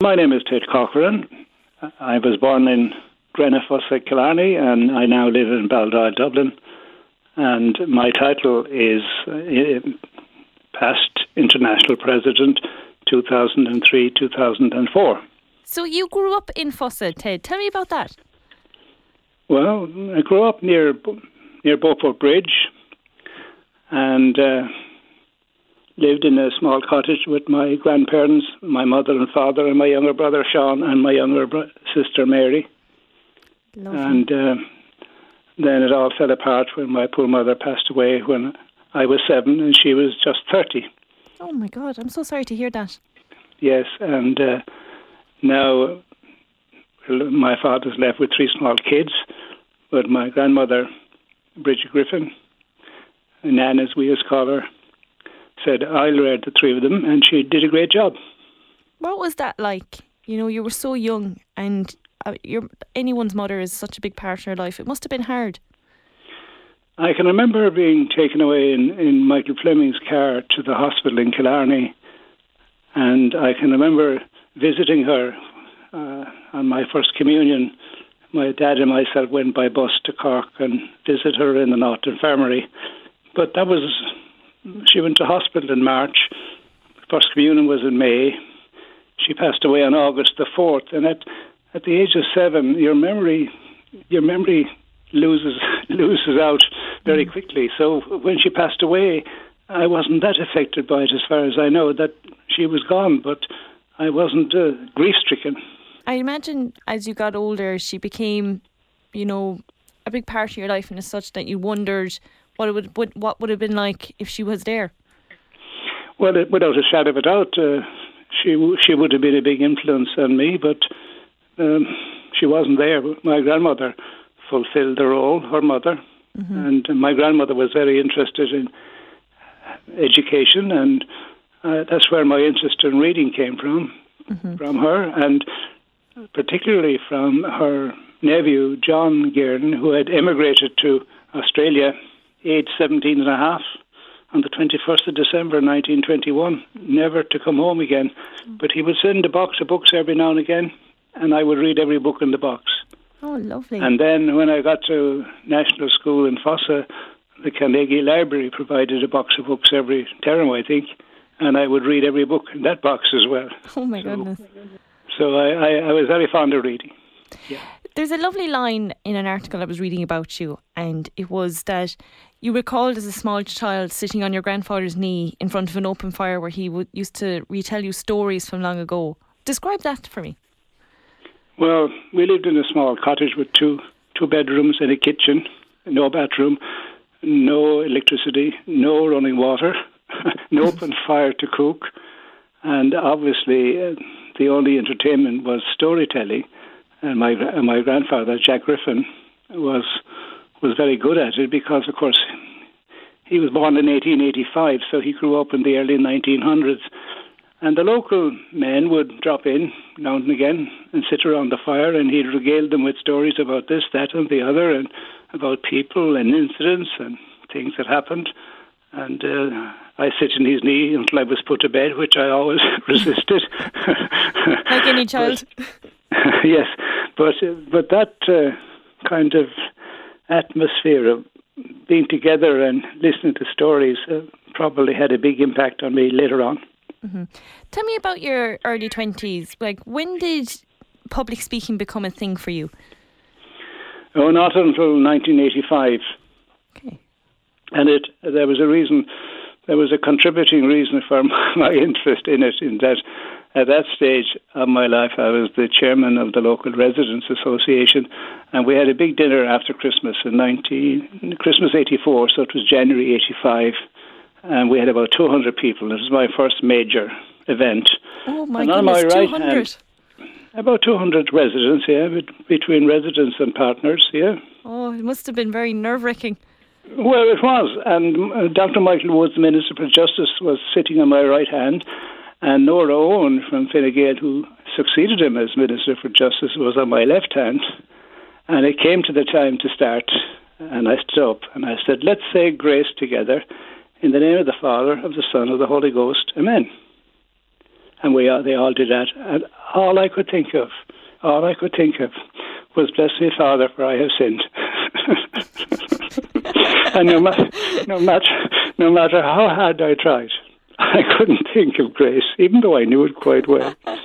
My name is Ted Corcoran. I was born in Grenafussa, Killarney, and I now live in Baldoyle, Dublin. And my title is uh, Past International President 2003 2004. So you grew up in Fossa, Ted. Tell me about that. Well, I grew up near near Beaufort Bridge, and uh, lived in a small cottage with my grandparents, my mother and father, and my younger brother Sean, and my younger bro- sister Mary. Lovely. And uh, then it all fell apart when my poor mother passed away when I was seven and she was just 30. oh my God, I'm so sorry to hear that. Yes, and uh, now my father's left with three small kids, but my grandmother, Bridget Griffin, Nan as we as call her, said I'll rear the three of them, and she did a great job. What was that like? You know, you were so young, and uh, your anyone's mother is such a big part of your life. It must have been hard. I can remember being taken away in, in Michael Fleming's car to the hospital in Killarney, and I can remember visiting her uh, on my first communion. My dad and myself went by bus to Cork and visited her in the North Infirmary. But that was, she went to hospital in March. First communion was in May. She passed away on August the 4th. And at, at the age of seven, your memory, your memory loses loses out very quickly. So when she passed away, I wasn't that affected by it, as far as I know. That she was gone, but I wasn't uh, grief stricken. I imagine as you got older, she became, you know, a big part of your life, and as such that you wondered what it would, would what would have been like if she was there. Well, it, without a shadow of a doubt, uh, she w- she would have been a big influence on me, but um, she wasn't there. My grandmother fulfilled the role, her mother, and my grandmother was very interested in education, and uh, that's where my interest in reading came from, from her, and particularly from her nephew, John Gearden, who had emigrated to Australia, aged 17 and a half, on the 21st of December 1921, never to come home again. But he would send a box of books every now and again, and I would read every book in the box. Oh, lovely. And then when I got to national school in Fossa, the Carnegie Library provided a box of books every term, I think, and I would read every book in that box as well. oh my so- goodness. So I, I, I was very fond of reading. There's a lovely line in an article I was reading about you, and it was that you recalled as a small child sitting on your grandfather's knee in front of an open fire where he would, used to retell you stories from long ago. Describe that for me. Well, we lived in a small cottage with two two bedrooms and a kitchen, no bathroom, no electricity, no running water, no open fire to cook, and obviously uh, the only entertainment was storytelling. And my and my grandfather Jack Griffin was was very good at it because, of course, he was born in 1885, so he grew up in the early 1900s. And the local men would drop in now and again and sit around the fire, and he'd regale them with stories about this, that, and the other, and about people and incidents and things that happened. And uh, I sit in his knee until I was put to bed, which I always resisted. Like any child. yes, but uh, but that uh, kind of atmosphere of being together and listening to stories uh, probably had a big impact on me later on. Tell me about your early 20s. Like, when did public speaking become a thing for you? Oh, not until 1985. Okay. and it there was a reason there was a contributing reason for my interest in it in that at that stage of my life I was the chairman of the local residents association and we had a big dinner after Christmas in 19 Christmas 84 so it was January 85 and we had about 200 people it was my first major event Oh my And on my goodness, right 200. hand- about 200 residents yeah bet- between residents and partners yeah Oh, it must have been very nerve wracking. Well, it was. And uh, Dr. Michael Woods, the Minister for Justice, was sitting on my right hand, and Nora Owen from Fine Gael, who succeeded him as Minister for Justice, was on my left hand. And it came to the time to start, and I stood up and I said, Let's say grace together in the name of the Father, of the Son, of the Holy Ghost. Amen. and we all, they all did that. And all I could think of, all I could think of, was bless me, Father, for I have sinned. and no, ma- no matter no matter how hard I tried, I couldn't think of grace, even though I knew it quite well.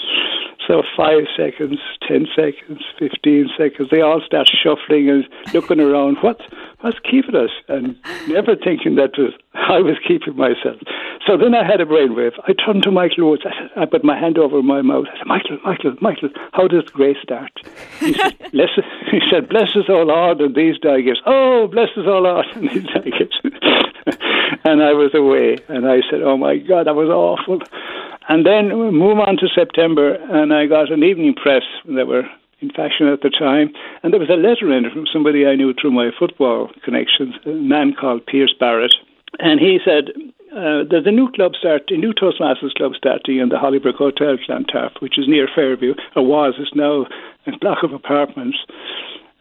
So five seconds, ten seconds, fifteen seconds, they all start shuffling and looking around. What what's keeping us? And never thinking that was I was keeping myself. So then I had a brainwave. I turned to Michael Woods. I, said, I put my hand over my mouth. I said, Michael, Michael, Michael, how does grace start? He said, bless, he said, bless us, O Lord, and these delegates. Oh, bless us, O Lord, and these delegates. and I was away. And I said, oh my God, that was awful. And then move on to September, and I got an evening press. They were in fashion at the time, and there was a letter in it from somebody I knew through my football connections, a man called Pierce Barrett. And he said, uh, there's a new club start, a new Toastmasters club starting in the Hollybrook Hotel, Clontarf, which is near Fairview, or was, it's now a block of apartments.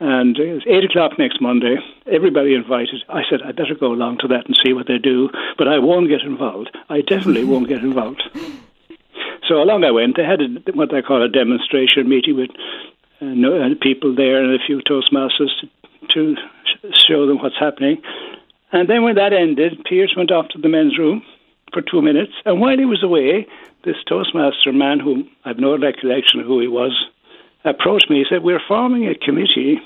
And it's eight o'clock next Monday. Everybody invited. I said, I better go along to that and see what they do, but I won't get involved. I definitely won't get involved. So along I went. They had a, what they call a demonstration meeting with uh, uh, people there and a few Toastmasters to, to show them what's happening. And then when that ended, Pierce went off to the men's room for two minutes. And while he was away, this Toastmaster man, whom I've no recollection of who he was, approached me. He said, We're forming a committee.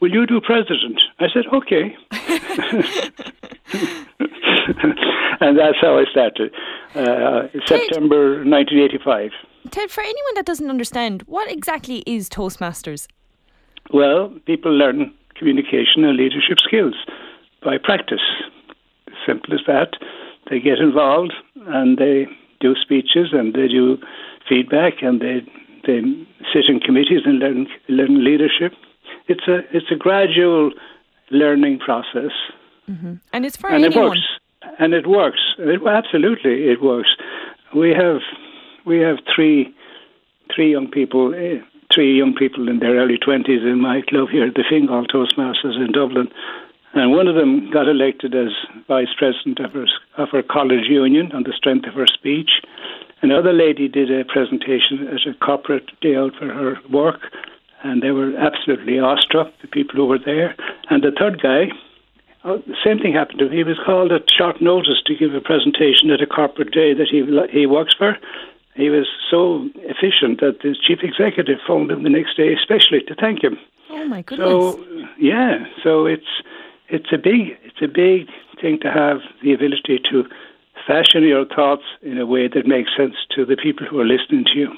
Will you do president? I said, Okay. and that's how I started. Uh, September 1985. Ted, for anyone that doesn't understand, what exactly is Toastmasters? Well, people learn communication and leadership skills by practice. Simple as that. They get involved and they do speeches and they do feedback and they they sit in committees and learn learn leadership. It's a it's a gradual learning process, mm-hmm. and it's for and anyone. it works. And it works. It, absolutely, it works. We have we have three three young people, eh, three young people in their early twenties in my club here at the Fingal Toastmasters in Dublin, and one of them got elected as vice president of her, of her college union on the strength of her speech. Another lady did a presentation at a corporate day out for her work, and they were absolutely awestruck, the people who were there. And the third guy, oh, the same thing happened to him. He was called at short notice to give a presentation at a corporate day that he he works for. He was so efficient that the chief executive phoned him the next day, especially to thank him. Oh my goodness! So yeah, so it's it's a big it's a big thing to have the ability to fashion your thoughts in a way that makes sense to the people who are listening to you.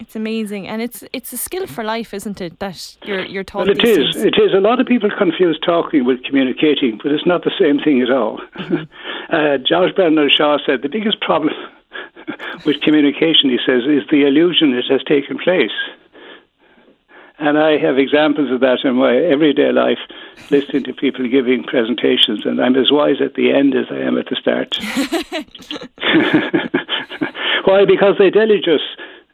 It's amazing, and it's it's a skill for life, isn't it? That you're you're taught. Well, it is. Things. It is. A lot of people confuse talking with communicating, but it's not the same thing at all. Mm-hmm. uh, George Bernard Shaw said the biggest problem with communication, he says, is the illusion it has taken place. And I have examples of that in my everyday life, listening to people giving presentations, and I'm as wise at the end as I am at the start. Why? Because they deluge us,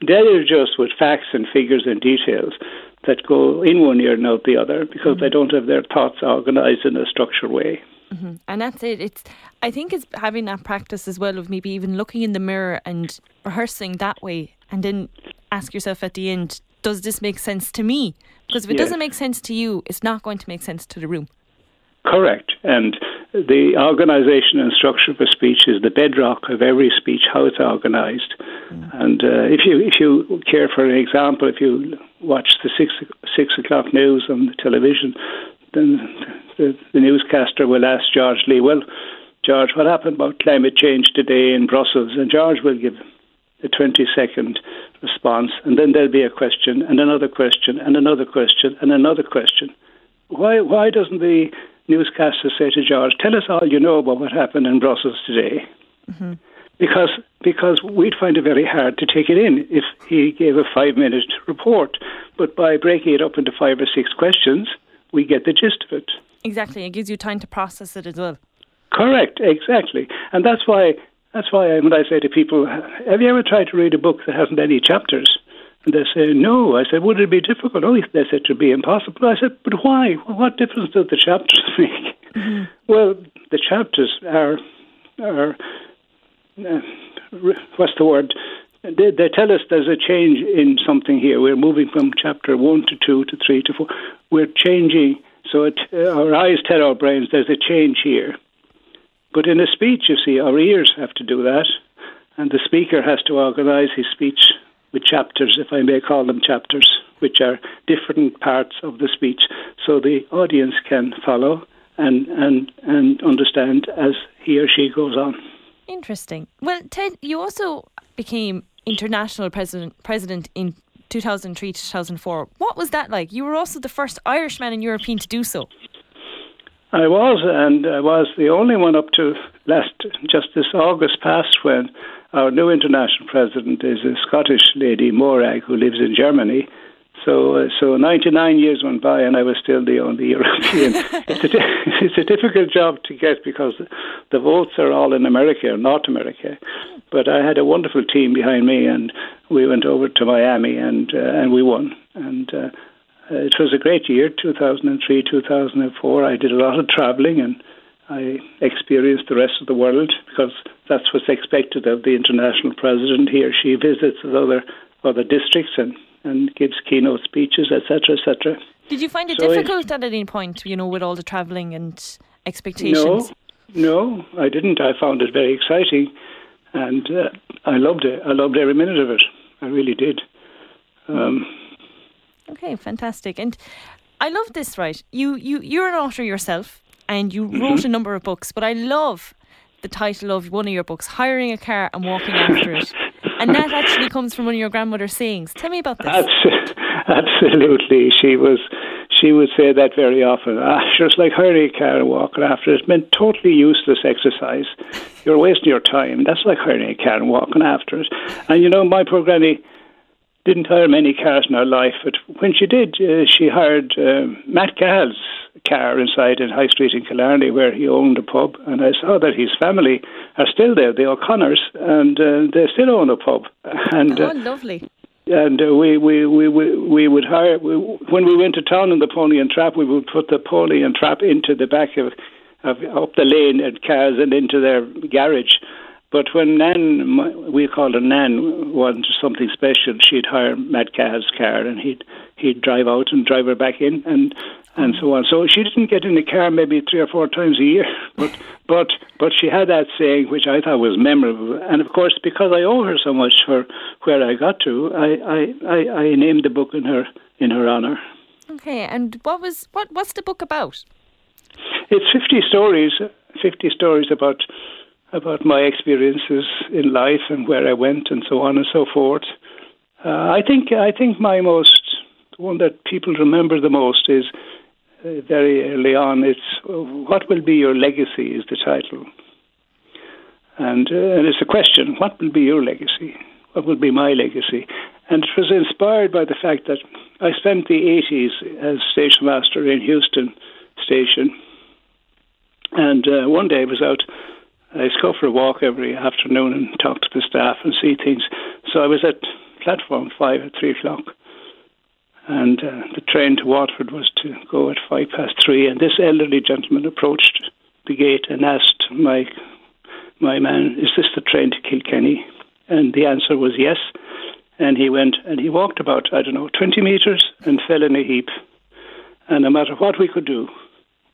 deluge just with facts and figures and details that go in one ear and out the other because mm-hmm. they don't have their thoughts organized in a structured way. Mm-hmm. And that's it. It's I think it's having that practice as well of maybe even looking in the mirror and rehearsing that way, and then ask yourself at the end, does this make sense to me? Because if it yes. doesn't make sense to you, it's not going to make sense to the room. Correct. And the organisation and structure of a speech is the bedrock of every speech, how it's organised. Mm. And uh, if you if you care for an example, if you watch the six six o'clock news on the television, then the, the newscaster will ask George Lee, "Well, George, what happened about climate change today in Brussels?" And George will give a 20 second response, and then there'll be a question, and another question, and another question, and another question. Why, why doesn't the newscaster say to George, Tell us all you know about what happened in Brussels today? Mm-hmm. Because, because we'd find it very hard to take it in if he gave a five minute report. But by breaking it up into five or six questions, we get the gist of it. Exactly. It gives you time to process it as well. Correct, exactly. And that's why that's why when I say to people, have you ever tried to read a book that hasn't any chapters? And they say, no. I said, would it be difficult? Oh, they said, it would be impossible. I said, but why? What difference do the chapters make? Mm-hmm. Well, the chapters are, are uh, what's the word? they, they tell us there's a change in something here. We're moving from chapter one to two to three to four. We're changing. So it, uh, our eyes tell our brains there's a change here. But in a speech, you see, our ears have to do that, and the speaker has to organise his speech with chapters, if I may call them chapters, which are different parts of the speech, so the audience can follow and and and understand as he or she goes on. Interesting. Well, Ted, you also became international president president in 2003 2004. What was that like? You were also the first Irishman in European to do so. I was, and I was the only one up to last just this August past when our new international president is a Scottish lady, Morag, who lives in Germany. So, uh, so 99 years went by, and I was still the only European. it's, a, it's a difficult job to get because the votes are all in America or North America. But I had a wonderful team behind me, and we went over to Miami, and uh, and we won. And uh, it was a great year, 2003, 2004. I did a lot of traveling, and I experienced the rest of the world because that's what's expected of the international president. He or she visits other other districts and and gives keynote speeches, etc., etc. Did you find it so difficult at any point, you know, with all the travelling and expectations? No, no, I didn't. I found it very exciting, and uh, I loved it. I loved every minute of it. I really did. Um, okay, fantastic. And I love this. Right, you you you're an author yourself, and you mm-hmm. wrote a number of books. But I love the title of one of your books, "Hiring a Car and Walking After It." And that actually comes from one of your grandmother's sayings. Tell me about this. Absolutely. She was she would say that very often. Ah, sure, it's like hiring a car and walking after it. It meant totally useless exercise. You're wasting your time. That's like hiring a car and walking after it. And you know, my poor granny didn't hire many cars in her life, but when she did, uh, she hired uh, Matt Cahill's car inside in High Street in Killarney, where he owned a pub, and I saw that his family are still there, the O'Connors, and uh, they still own a pub. And oh, lovely. And uh, we, we, we, we, we would hire, we, when we went to town in the pony and trap, we would put the pony and trap into the back of, of up the lane and cars and into their garage but when Nan, we called her Nan, wanted something special, she'd hire Matt Cahill's car and he'd he'd drive out and drive her back in and and so on. So she didn't get in the car maybe three or four times a year, but but but she had that saying which I thought was memorable. And of course, because I owe her so much for where I got to, I I, I, I named the book in her in her honour. Okay, and what was what what's the book about? It's fifty stories, fifty stories about about my experiences in life and where I went and so on and so forth. Uh, I think I think my most one that people remember the most is uh, very early on. It's what will be your legacy is the title, and uh, and it's a question: what will be your legacy? What will be my legacy? And it was inspired by the fact that I spent the 80s as station master in Heuston Station, and uh, one day I was out I go for a walk every afternoon and talk to the staff and see things. So I was at platform five at three o'clock, and uh, the train to Waterford was to go at five past three. And this elderly gentleman approached the gate and asked my my man, "Is this the train to Kilkenny?" And the answer was yes. And he went and he walked about I don't know twenty meters and fell in a heap. And no matter what we could do,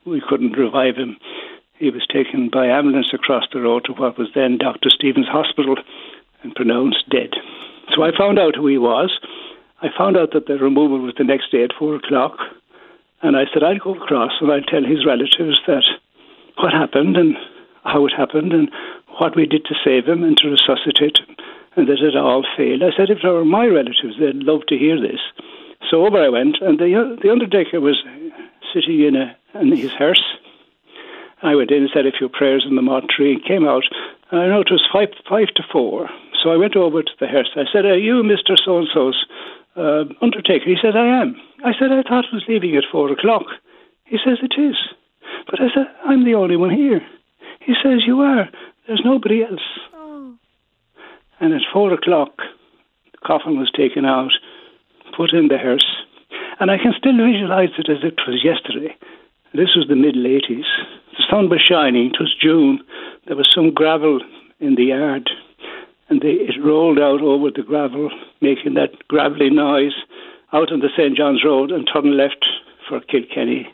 we couldn't revive him he was taken by ambulance across the road to what was then Dr. Steevens' Hospital and pronounced dead. So I found out who he was. I found out that the removal was the next day at four o'clock. And I said, I'd go across and I'd tell his relatives that what happened and how it happened and what we did to save him and to resuscitate him and that it all failed. I said, if they were my relatives, they'd love to hear this. So over I went, and the, the undertaker was sitting in, a, in his hearse I went in and said a few prayers in the mortuary and came out. And I know it was five, five to four. So I went over to the hearse. I said, Are you Mr. So and so's uh, undertaker? He said, I am. I said, I thought it was leaving at four o'clock. He says, It is. But I said, I'm the only one here. He says, You are. There's nobody else. Oh. And at four o'clock, the coffin was taken out, put in the hearse. And I can still visualize it as it was yesterday. This was the middle 80s. Sun was shining. It was June. There was some gravel in the yard. and they, it rolled out over the gravel, making that gravelly noise out on the St. John's Road and turned left for Kilkenny.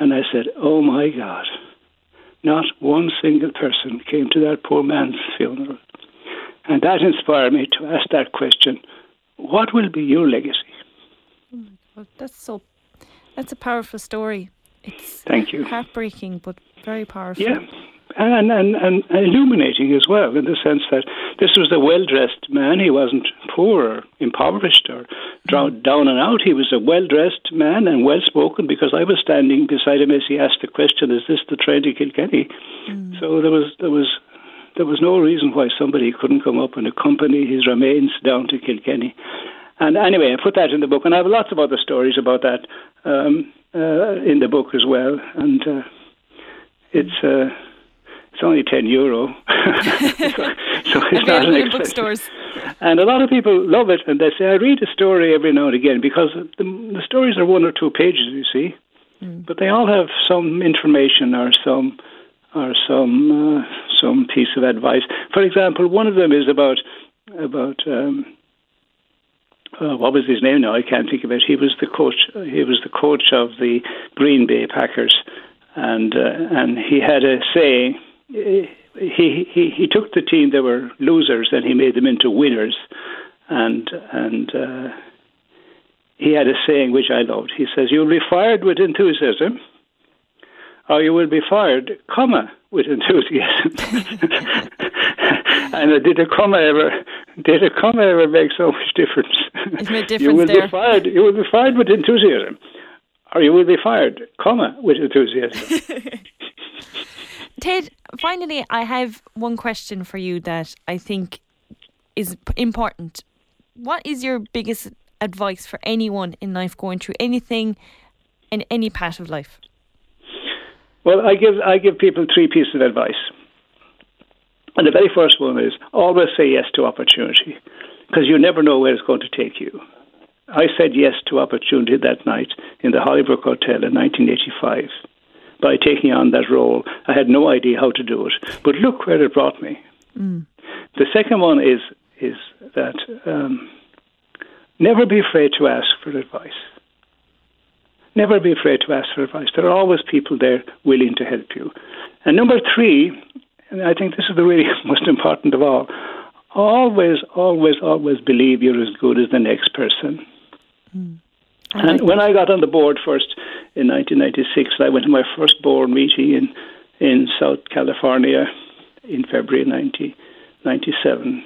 And I said, Oh my God, not one single person came to that poor man's funeral. And that inspired me to ask that question What will be your legacy? Oh, well, that's so, that's a powerful story. It's Thank you. heartbreaking, but very powerful. Yeah. And, and, and, illuminating as well, in the sense that this was a well dressed man. He wasn't poor or impoverished or mm. down and out. He was a well dressed man and well spoken because I was standing beside him as he asked the question, Is this the train to Kilkenny? Mm. So there was, there, was, there was no reason why somebody couldn't come up and accompany his remains down to Kilkenny. And anyway, I put that in the book, and I have lots of other stories about that um, uh, in the book as well. And uh, it's uh, it's only ten euro, so, so it's not an in bookstores. And a lot of people love it, and they say, "I read a story every now and again because the, the stories are one or two pages, you see, mm. but they all have some information or some or some uh, some piece of advice. For example, one of them is about about." Um, uh, what was his name now? I can't think of it. He was the coach. He was the coach of the Green Bay Packers, and uh, and he had a saying. He, he he took the team that were losers and he made them into winners, and and uh, he had a saying which I loved. He says, "You'll be fired with enthusiasm, or you will be fired, comma, with enthusiasm." and I did a comma ever did a comma ever make so much difference? It made difference you will there. be fired. You will be fired with enthusiasm, or you will be fired, comma, with enthusiasm. Ted, finally, I have one question for you that I think is important. What is your biggest advice for anyone in life going through anything in any part of life? Well, I give I give people three pieces of advice. And the very first one is always say yes to opportunity because you never know where it's going to take you. I said yes to opportunity that night in the Hollybrook Hotel in 1985 by taking on that role. I had no idea how to do it, but look where it brought me. Mm. The second one is is that um, never be afraid to ask for advice. Never be afraid to ask for advice. There are always people there willing to help you. And number three, and I think this is the really most important of all, always, always, always believe you're as good as the next person. Mm. And when I got on the board first in 1996, I went to my first board meeting in in South California in February 1997.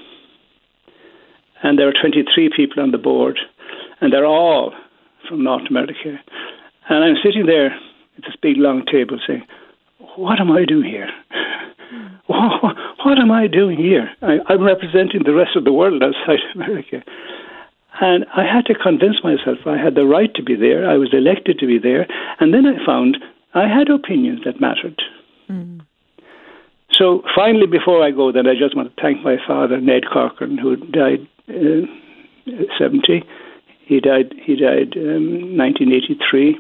And there were 23 people on the board, and they're all from North America. And I'm sitting there at this big long table saying, What am I doing here? What, what am I doing here? I, I'm representing the rest of the world outside America. And I had to convince myself I had the right to be there. I was elected to be there. And then I found I had opinions that mattered. Mm. So finally, before I go, then I just want to thank my father, Ned Corcoran, who died uh, 70. He died. He died um, 1983.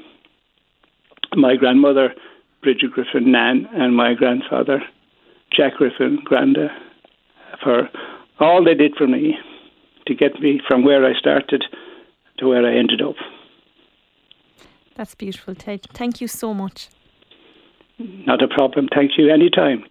My grandmother, Bridget Griffin, Nan, and my grandfather, Jack Griffin, Granda, for all they did for me to get me from where I started to where I ended up. That's beautiful, Ted. Thank you so much. Not a problem. Thank you anytime.